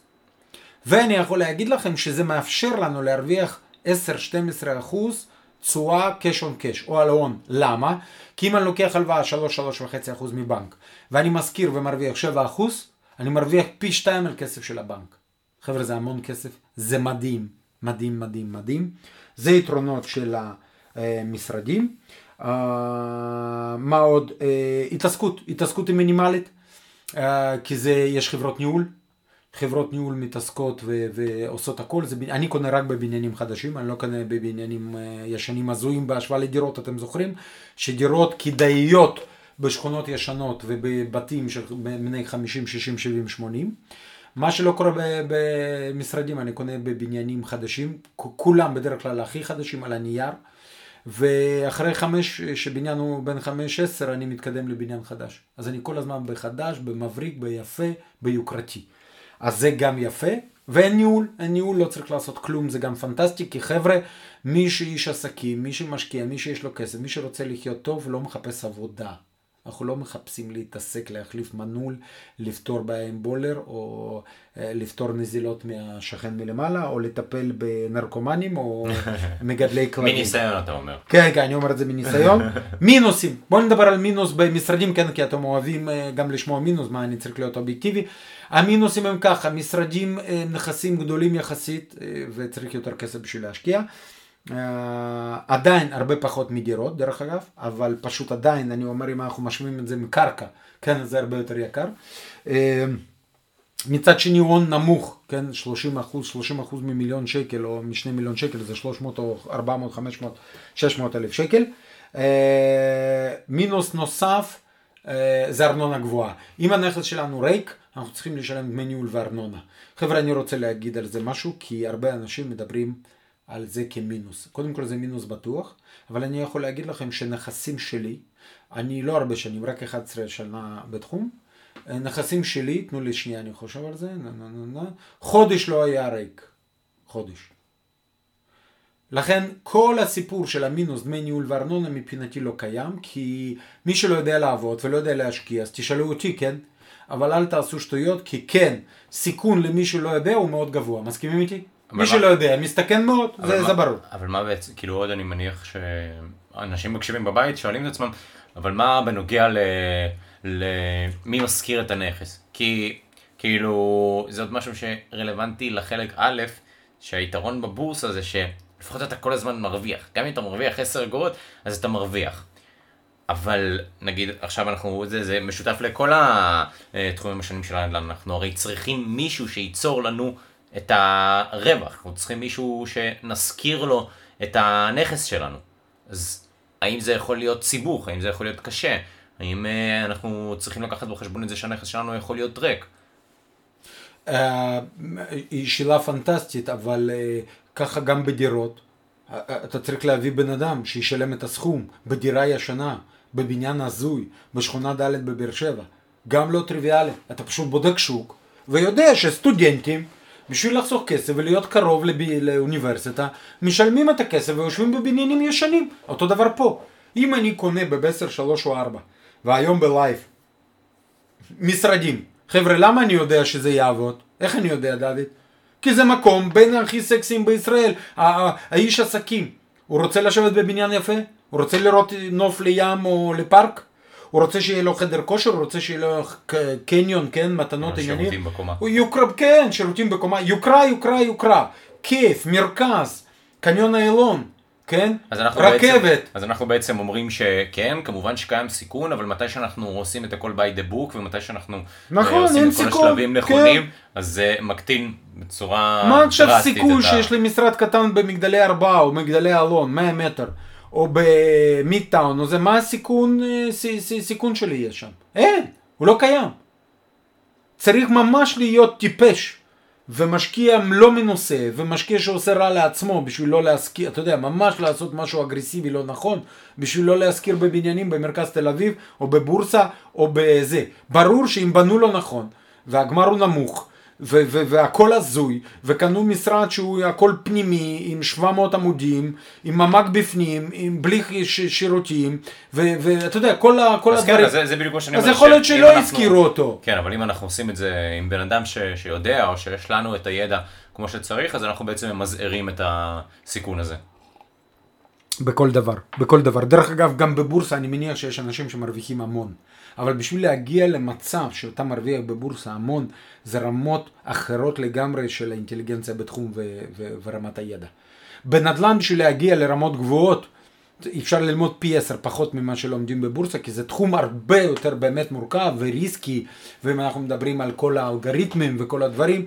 ואני יכול להגיד לכם שזה מאפשר לנו להרוויח 10-12 אחוז תשואה cash on cash או על הון. למה? כי אם אני לוקח הלוואה 3-3.5 אחוז מבנק ואני משכיר ומרוויח 7 אחוז, אני מרוויח פי 2 על כסף של הבנק. חבר'ה זה המון כסף, זה מדהים, מדהים, מדהים, מדהים. זה יתרונות של המשרדים. אה, מה עוד? אה, התעסקות, התעסקות היא מינימלית, אה, כי זה, יש חברות ניהול, חברות ניהול מתעסקות ו- ועושות הכל, זה, אני קונה רק בבניינים חדשים, אני לא קונה בבניינים אה, ישנים הזויים בהשוואה לדירות, אתם זוכרים? שדירות כדאיות בשכונות ישנות ובבתים של בני 50, 60, 70, 80. מה שלא קורה במשרדים, אני קונה בבניינים חדשים, כולם בדרך כלל הכי חדשים על הנייר, ואחרי חמש, שבניין הוא בין חמש עשר, אני מתקדם לבניין חדש. אז אני כל הזמן בחדש, במבריק, ביפה, ביוקרתי. אז זה גם יפה, ואין ניהול, אין ניהול, לא צריך לעשות כלום, זה גם פנטסטי, כי חבר'ה, מי שאיש עסקים, מי שמשקיע, מי שיש לו כסף, מי שרוצה לחיות טוב, לא מחפש עבודה. אנחנו לא מחפשים להתעסק, להחליף מנעול, לפתור בעיה עם בולר, או אה, לפתור נזילות מהשכן מלמעלה, או לטפל בנרקומנים, או <laughs> מגדלי כלבים. מניסיון אתה אומר. כן, כן, אני אומר את זה מניסיון. מינוסים, בואו נדבר על מינוס במשרדים, כן, כי אתם אוהבים אה, גם לשמוע מינוס, מה אני צריך להיות אובייקטיבי. המינוסים הם ככה, משרדים אה, נכסים גדולים יחסית, וצריך יותר כסף בשביל להשקיע. אה, עדיין הרבה פחות מדירות, דרך אגב, אבל פשוט עדיין, אני אומר, אם אנחנו משווים את זה מקרקע, כן, זה הרבה יותר יקר. אה, מצד שני הון נמוך, כן, 30 אחוז, 30 אחוז ממיליון שקל או משני מיליון שקל, זה 300 או 400, 500, 600 אלף שקל. אה, מינוס נוסף אה, זה ארנונה גבוהה. אם הנכס שלנו ריק, אנחנו צריכים לשלם דמי ניהול וארנונה. חבר'ה, אני רוצה להגיד על זה משהו, כי הרבה אנשים מדברים על זה כמינוס. קודם כל זה מינוס בטוח, אבל אני יכול להגיד לכם שנכסים שלי, אני לא הרבה שנים, רק 11 שנה בתחום, נכסים שלי, תנו לי שנייה, אני חושב על זה, נה, נה, נה, נה. חודש לא היה ריק. חודש. לכן כל הסיפור של המינוס דמי ניהול וארנונה מבחינתי לא קיים, כי מי שלא יודע לעבוד ולא יודע להשקיע, אז תשאלו אותי, כן? אבל אל תעשו שטויות, כי כן, סיכון למי שלא יודע הוא מאוד גבוה. מסכימים איתי? מי מה- שלא יודע, מסתכן מאוד, זה, מה- זה ברור. אבל מה בעצם, כאילו עוד אני מניח שאנשים מקשיבים בבית שואלים את עצמם, אבל מה בנוגע ל... למי משכיר את הנכס? כי כאילו זה עוד משהו שרלוונטי לחלק א', שהיתרון בבורסה זה שלפחות אתה כל הזמן מרוויח. גם אם אתה מרוויח 10 אגורות, אז אתה מרוויח. אבל נגיד עכשיו אנחנו, זה, זה משותף לכל התחומים השונים של הנדל"ן, אנחנו הרי צריכים מישהו שייצור לנו את הרווח, אנחנו צריכים מישהו שנשכיר לו את הנכס שלנו. אז האם זה יכול להיות סיבוך, האם זה יכול להיות קשה, האם אה, אנחנו צריכים לקחת בחשבון את זה שהנכס שלנו יכול להיות ריק. אה, היא שאלה פנטסטית, אבל אה, ככה גם בדירות. אה, אתה צריך להביא בן אדם שישלם את הסכום בדירה ישנה, בבניין הזוי, בשכונה ד' בבאר שבע. גם לא טריוויאלי. אתה פשוט בודק שוק, ויודע שסטודנטים, בשביל לחסוך כסף ולהיות קרוב לב... לאוניברסיטה, משלמים את הכסף ויושבים בבניינים ישנים. אותו דבר פה. אם אני קונה בבסר שלוש או ארבע, והיום בלייב, משרדים. חבר'ה, למה אני יודע שזה יעבוד? איך אני יודע, דוד? כי זה מקום בין הכי סקסיים בישראל, האיש עסקים. הוא רוצה לשבת בבניין יפה? הוא רוצה לראות נוף לים או לפארק? הוא רוצה שיהיה לו חדר כושר, הוא רוצה שיהיה לו קניון, כן, מתנות עניינים. שירותים בקומה. הוא יוקרה, כן, שירותים בקומה, יוקרה, יוקרה, יוקרה, כיף, מרכז, קניון איילון, כן, אז אנחנו רכבת. בעצם, אז אנחנו בעצם אומרים שכן, כמובן שקיים סיכון, אבל מתי שאנחנו עושים את הכל by the book, ומתי שאנחנו נכון, אה, עושים אין את כל סיכון, השלבים כן. נכונים, אז זה מקטין בצורה מה עכשיו דרסטית סיכוי שיש לי משרד קטן במגדלי ארבעה או מגדלי אלון, 100 מטר, או במידטאון, או זה, מה הסיכון, אה, סי- סי- סיכון שלי יש שם? אין, הוא לא קיים. צריך ממש להיות טיפש, ומשקיע לא מנוסה, ומשקיע שעושה רע לעצמו בשביל לא להשכיר, אתה יודע, ממש לעשות משהו אגרסיבי לא נכון, בשביל לא להשכיר בבניינים במרכז תל אביב, או בבורסה, או בזה. ברור שאם בנו לא נכון, והגמר הוא נמוך, ו- ו- והכל הזוי, וקנו משרד שהוא הכל פנימי, עם 700 עמודים, עם ממ"ק בפנים, עם בלי ש- שירותים, ואתה יודע, כל, ה- כל אז כן, הדברים. אז זה, זה בדיוק מה שאני אז אומר. יכול להיות שלא אנחנו- הזכירו אותו. כן, אבל אם אנחנו עושים את זה עם בן אדם ש, שיודע, או שיש לנו את הידע כמו שצריך, אז אנחנו בעצם ממזערים את הסיכון הזה. בכל דבר, בכל דבר. דרך אגב, גם בבורסה אני מניח שיש אנשים שמרוויחים המון. אבל בשביל להגיע למצב שאתה מרוויח בבורסה המון, זה רמות אחרות לגמרי של האינטליגנציה בתחום ו- ו- ורמת הידע. בנדל"ן בשביל להגיע לרמות גבוהות, אפשר ללמוד פי עשר פחות ממה שלומדים בבורסה, כי זה תחום הרבה יותר באמת מורכב וריסקי, ואם אנחנו מדברים על כל האלגוריתמים וכל הדברים,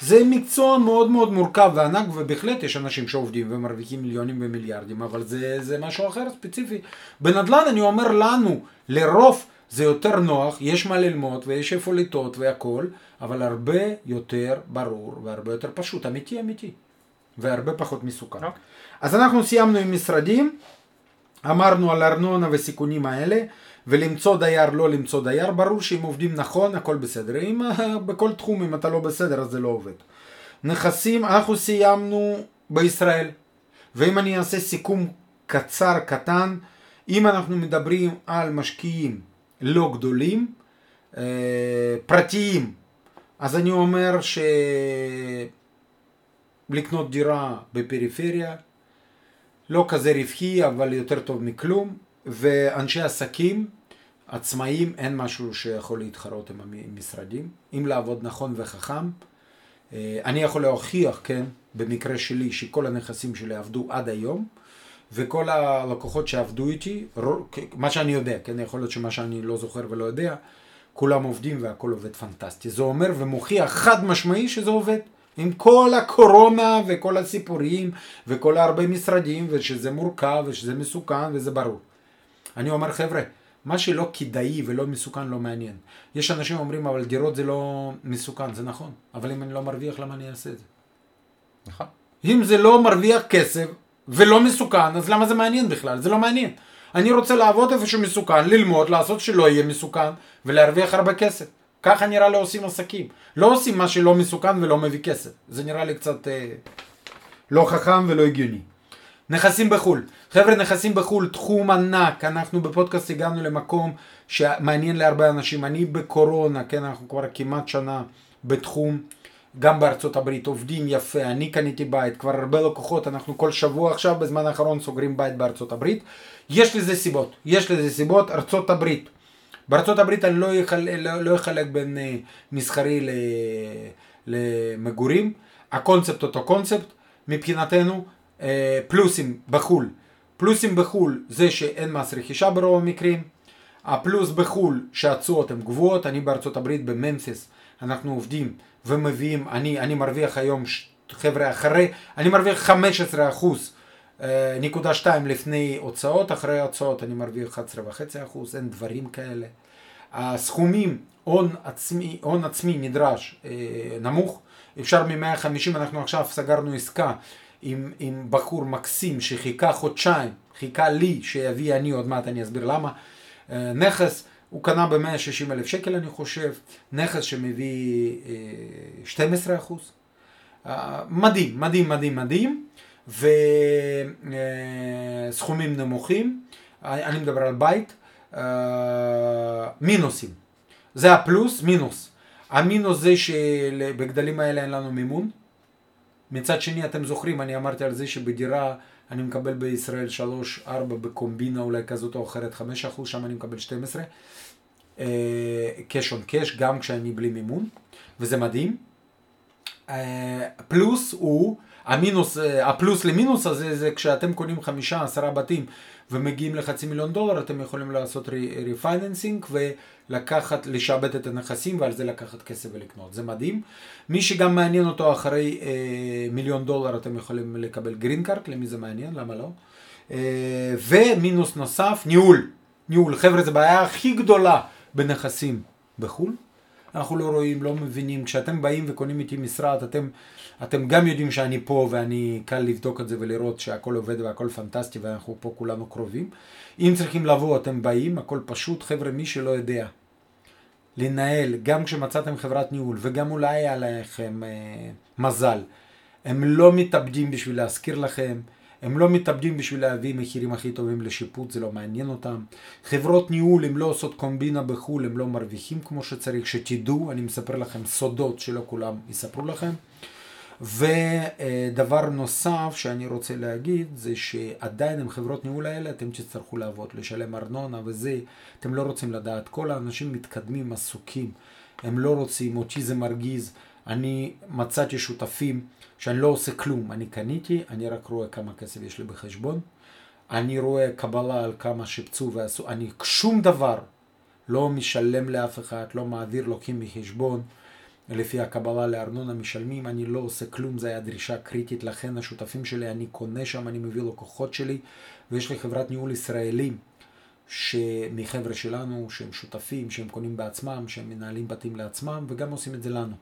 זה מקצוע מאוד מאוד מורכב וענק, ובהחלט יש אנשים שעובדים ומרוויחים מיליונים ומיליארדים, אבל זה, זה משהו אחר ספציפי. בנדל"ן אני אומר לנו, לרוב זה יותר נוח, יש מה ללמוד ויש איפה לטעות והכל, אבל הרבה יותר ברור והרבה יותר פשוט, אמיתי אמיתי, והרבה פחות מסוכן. אוקיי. אז אנחנו סיימנו עם משרדים, אמרנו על ארנונה וסיכונים האלה, ולמצוא דייר, לא למצוא דייר, ברור שאם עובדים נכון, הכל בסדר. אם אה, בכל תחום, אם אתה לא בסדר, אז זה לא עובד. נכסים, אנחנו סיימנו בישראל, ואם אני אעשה סיכום קצר, קטן, אם אנחנו מדברים על משקיעים לא גדולים, אה, פרטיים, אז אני אומר שלקנות דירה בפריפריה, לא כזה רווחי, אבל יותר טוב מכלום, ואנשי עסקים, עצמאים, אין משהו שיכול להתחרות עם המשרדים, אם לעבוד נכון וחכם. אה, אני יכול להוכיח, כן, במקרה שלי, שכל הנכסים שלי עבדו עד היום, וכל הלקוחות שעבדו איתי, מה שאני יודע, כן, יכול להיות שמה שאני לא זוכר ולא יודע, כולם עובדים והכל עובד פנטסטי. זה אומר ומוכיח חד משמעי שזה עובד. עם כל הקורונה וכל הסיפורים וכל הרבה משרדים ושזה מורכב ושזה מסוכן וזה ברור. אני אומר חבר'ה, מה שלא כדאי ולא מסוכן לא מעניין. יש אנשים אומרים אבל דירות זה לא מסוכן, זה נכון, אבל אם אני לא מרוויח למה אני אעשה את זה? נכון. אם זה לא מרוויח כסף ולא מסוכן, אז למה זה מעניין בכלל? זה לא מעניין. אני רוצה לעבוד איפה שמסוכן, ללמוד, לעשות שלא יהיה מסוכן ולהרוויח הרבה כסף. ככה נראה לי עושים עסקים. לא עושים מה שלא מסוכן ולא מביא כסף. זה נראה לי קצת אה, לא חכם ולא הגיוני. נכסים בחו"ל. חבר'ה, נכסים בחו"ל, תחום ענק. אנחנו בפודקאסט הגענו למקום שמעניין להרבה אנשים. אני בקורונה, כן, אנחנו כבר כמעט שנה בתחום. גם בארצות הברית עובדים יפה, אני קניתי בית, כבר הרבה לקוחות, אנחנו כל שבוע עכשיו בזמן האחרון סוגרים בית בארצות הברית. יש לזה סיבות, יש לזה סיבות, ארצות הברית. בארצות הברית אני לא, יחל, לא, לא אחלק בין אה, מסחרי ל, למגורים, הקונספט אותו קונספט, מבחינתנו אה, פלוסים בחו"ל. פלוסים בחו"ל זה שאין מס רכישה ברוב המקרים, הפלוס בחו"ל שהתשואות הן גבוהות, אני בארצות הברית בממפיס, אנחנו עובדים ומביאים, אני, אני מרוויח היום, חבר'ה, אחרי, אני מרוויח 15 אחוז, אה, נקודה שתיים לפני הוצאות, אחרי הוצאות אני מרוויח 11 וחצי אחוז, אין דברים כאלה. הסכומים, הון עצמי, הון עצמי נדרש אה, נמוך, אפשר מ-150, אנחנו עכשיו סגרנו עסקה עם, עם בחור מקסים שחיכה חודשיים, חיכה לי שיביא אני, עוד מעט אני אסביר למה, אה, נכס, הוא קנה ב-160 אלף שקל אני חושב, נכס שמביא אה, 12 אחוז. אה, מדהים, מדהים, מדהים, מדהים, וסכומים נמוכים, אני מדבר על בית, אה, מינוסים. זה הפלוס, מינוס. המינוס זה שבגדלים האלה אין לנו מימון, מצד שני, אתם זוכרים, אני אמרתי על זה שבדירה אני מקבל בישראל 3-4 בקומבינה אולי כזאת או אחרת 5%, שם אני מקבל 12. cash on cash, גם כשאני בלי מימון, וזה מדהים. אה, פלוס הוא, המינוס, אה, הפלוס למינוס הזה זה כשאתם קונים חמישה, עשרה בתים ומגיעים לחצי מיליון דולר, אתם יכולים לעשות refinancing ולקחת, לשעבד את הנכסים ועל זה לקחת כסף ולקנות. זה מדהים. מי שגם מעניין אותו אחרי אה, מיליון דולר, אתם יכולים לקבל גרין קארט, למי זה מעניין, למה לא? אה, ומינוס נוסף, ניהול. ניהול. חבר'ה, זו בעיה הכי גדולה בנכסים בחו"ל. אנחנו לא רואים, לא מבינים. כשאתם באים וקונים איתי משרד, אתם, אתם גם יודעים שאני פה ואני קל לבדוק את זה ולראות שהכל עובד והכל פנטסטי ואנחנו פה כולנו קרובים. אם צריכים לבוא, אתם באים, הכל פשוט. חבר'ה, מי שלא יודע לנהל, גם כשמצאתם חברת ניהול וגם אולי היה לכם אה, מזל, הם לא מתאבדים בשביל להזכיר לכם. הם לא מתאבדים בשביל להביא מחירים הכי טובים לשיפוט, זה לא מעניין אותם. חברות ניהול, הם לא עושות קומבינה בחו"ל, הם לא מרוויחים כמו שצריך, שתדעו, אני מספר לכם סודות שלא כולם יספרו לכם. ודבר נוסף שאני רוצה להגיד זה שעדיין עם חברות ניהול האלה אתם תצטרכו לעבוד, לשלם ארנונה וזה, אתם לא רוצים לדעת, כל האנשים מתקדמים, עסוקים, הם לא רוצים, אותי זה מרגיז, אני מצאתי שותפים שאני לא עושה כלום, אני קניתי, אני רק רואה כמה כסף יש לי בחשבון, אני רואה קבלה על כמה שיפצו ועשו, אני שום דבר לא משלם לאף אחד, לא מעביר, לוקחים מחשבון, לפי הקבלה לארנונה משלמים, אני לא עושה כלום, זו הייתה דרישה קריטית, לכן השותפים שלי, אני קונה שם, אני מביא לקוחות שלי, ויש לי חברת ניהול ישראלים, מחבר'ה שלנו, שהם שותפים, שהם קונים בעצמם, שהם מנהלים בתים לעצמם, וגם עושים את זה לנו.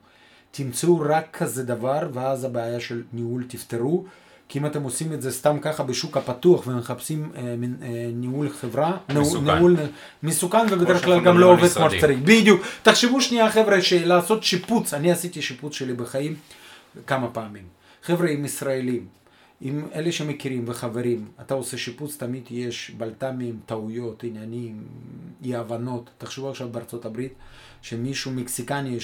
תמצאו רק כזה דבר, ואז הבעיה של ניהול תפתרו. כי אם אתם עושים את זה סתם ככה בשוק הפתוח ומחפשים אה, אה, ניהול חברה, מסוכן. ניהול מסוכן ובדרך כלל גם לא עובד כמו שצריך. בדיוק. תחשבו שנייה חבר'ה שלעשות שיפוץ, אני עשיתי שיפוץ שלי בחיים כמה פעמים. חבר'ה עם ישראלים, עם אלה שמכירים וחברים, אתה עושה שיפוץ, תמיד יש בלת"מים, טעויות, עניינים, אי הבנות. תחשבו עכשיו בארצות הברית. שמישהו מקסיקני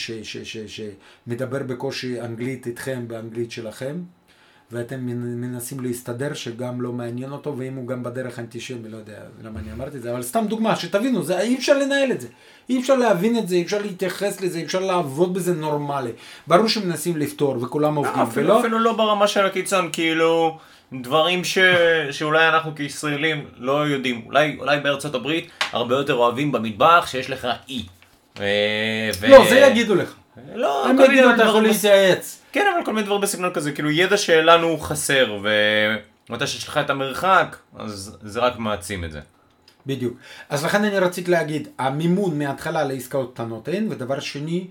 שמדבר בקושי אנגלית איתכם באנגלית שלכם, ואתם מנסים להסתדר שגם לא מעניין אותו, ואם הוא גם בדרך אנטישמי, לא יודע למה אני אמרתי את זה, אבל סתם דוגמה, שתבינו, זה, אי אפשר לנהל את זה. אי אפשר להבין את זה, אי אפשר להתייחס לזה, אי אפשר לעבוד בזה נורמלי. ברור שמנסים לפתור וכולם עובדים, אפילו, ולא... אפילו לא ברמה של הקיצון, כאילו... דברים ש... שאולי אנחנו כישראלים לא יודעים. אולי, אולי בארצות הברית הרבה יותר אוהבים במטבח שיש לך אי. ו... לא, זה יגידו לך. לא, הם יגידו, אתה יכול להתייעץ. כן, אבל כל מיני דברים בסגנון כזה, כאילו ידע שלנו חסר, ומתי שיש לך את המרחק, אז זה רק מעצים את זה. בדיוק. אז לכן אני רציתי להגיד, המימון מההתחלה לעסקאות קטנות אין, ודבר שני,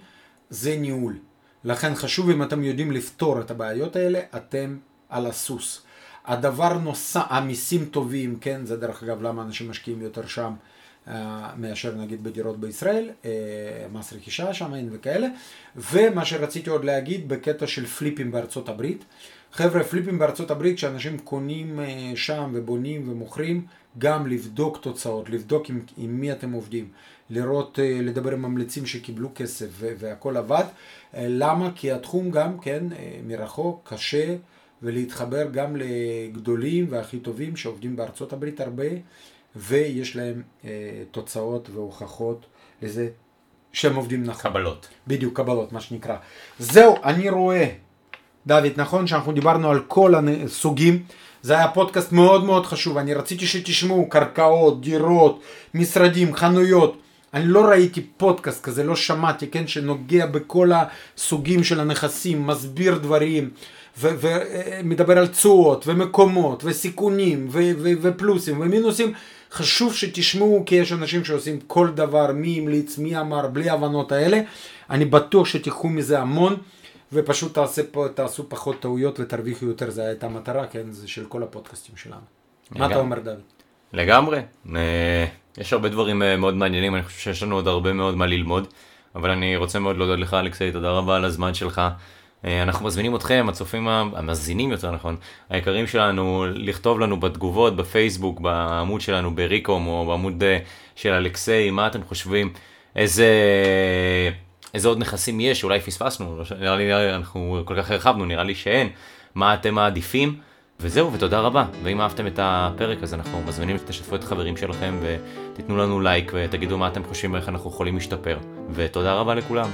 זה ניהול. לכן חשוב אם אתם יודעים לפתור את הבעיות האלה, אתם על הסוס. הדבר נוסף, המיסים טובים, כן, זה דרך אגב למה אנשים משקיעים יותר שם. אה, מאשר נגיד בדירות בישראל, אה, מס רכישה שם אין וכאלה. ומה שרציתי עוד להגיד בקטע של פליפים בארצות הברית. חבר'ה, פליפים בארצות הברית, כשאנשים קונים אה, שם ובונים ומוכרים, גם לבדוק תוצאות, לבדוק עם, עם מי אתם עובדים, לראות, לדבר עם ממליצים שקיבלו כסף והכל עבד. למה? כי התחום גם, כן, מרחוק, קשה, ולהתחבר גם לגדולים והכי טובים שעובדים בארצות הברית הרבה. ויש להם אה, תוצאות והוכחות לזה שהם עובדים נכון. קבלות. בדיוק, קבלות, מה שנקרא. זהו, אני רואה, דוד, נכון שאנחנו דיברנו על כל הסוגים, זה היה פודקאסט מאוד מאוד חשוב, אני רציתי שתשמעו קרקעות, דירות, משרדים, חנויות. אני לא ראיתי פודקאסט כזה, לא שמעתי, כן, שנוגע בכל הסוגים של הנכסים, מסביר דברים, ומדבר על תשואות, ומקומות, וסיכונים, ופלוסים, ומינוסים. חשוב שתשמעו כי יש אנשים שעושים כל דבר, מי המליץ, מי אמר, בלי ההבנות האלה. אני בטוח שתיקחו מזה המון ופשוט תעשה פה, תעשו פחות טעויות ותרוויחו יותר, זו הייתה המטרה, כן, זה של כל הפודקאסטים שלנו. לגמרי. מה אתה אומר דוד? לגמרי. אה, יש הרבה דברים אה, מאוד מעניינים, אני חושב שיש לנו עוד הרבה מאוד מה ללמוד, אבל אני רוצה מאוד להודות לך אלכסי, תודה רבה על הזמן שלך. אה, אנחנו מזמינים אתכם, הצופים, המאזינים יותר נכון, היקרים שלנו, לכתוב לנו בתגובות בפייסבוק, בעמוד שלנו בריקום או בעמוד אה, של אלכסיי, מה אתם חושבים, איזה, איזה עוד נכסים יש, אולי פספסנו, לא נראה לי אנחנו כל כך הרחבנו, נראה לי שאין. מה אתם מעדיפים. וזהו, ותודה רבה. ואם אהבתם את הפרק, אז אנחנו מזמינים שתשתפו את החברים שלכם ותיתנו לנו לייק ותגידו מה אתם חושבים, איך אנחנו יכולים להשתפר. ותודה רבה לכולם.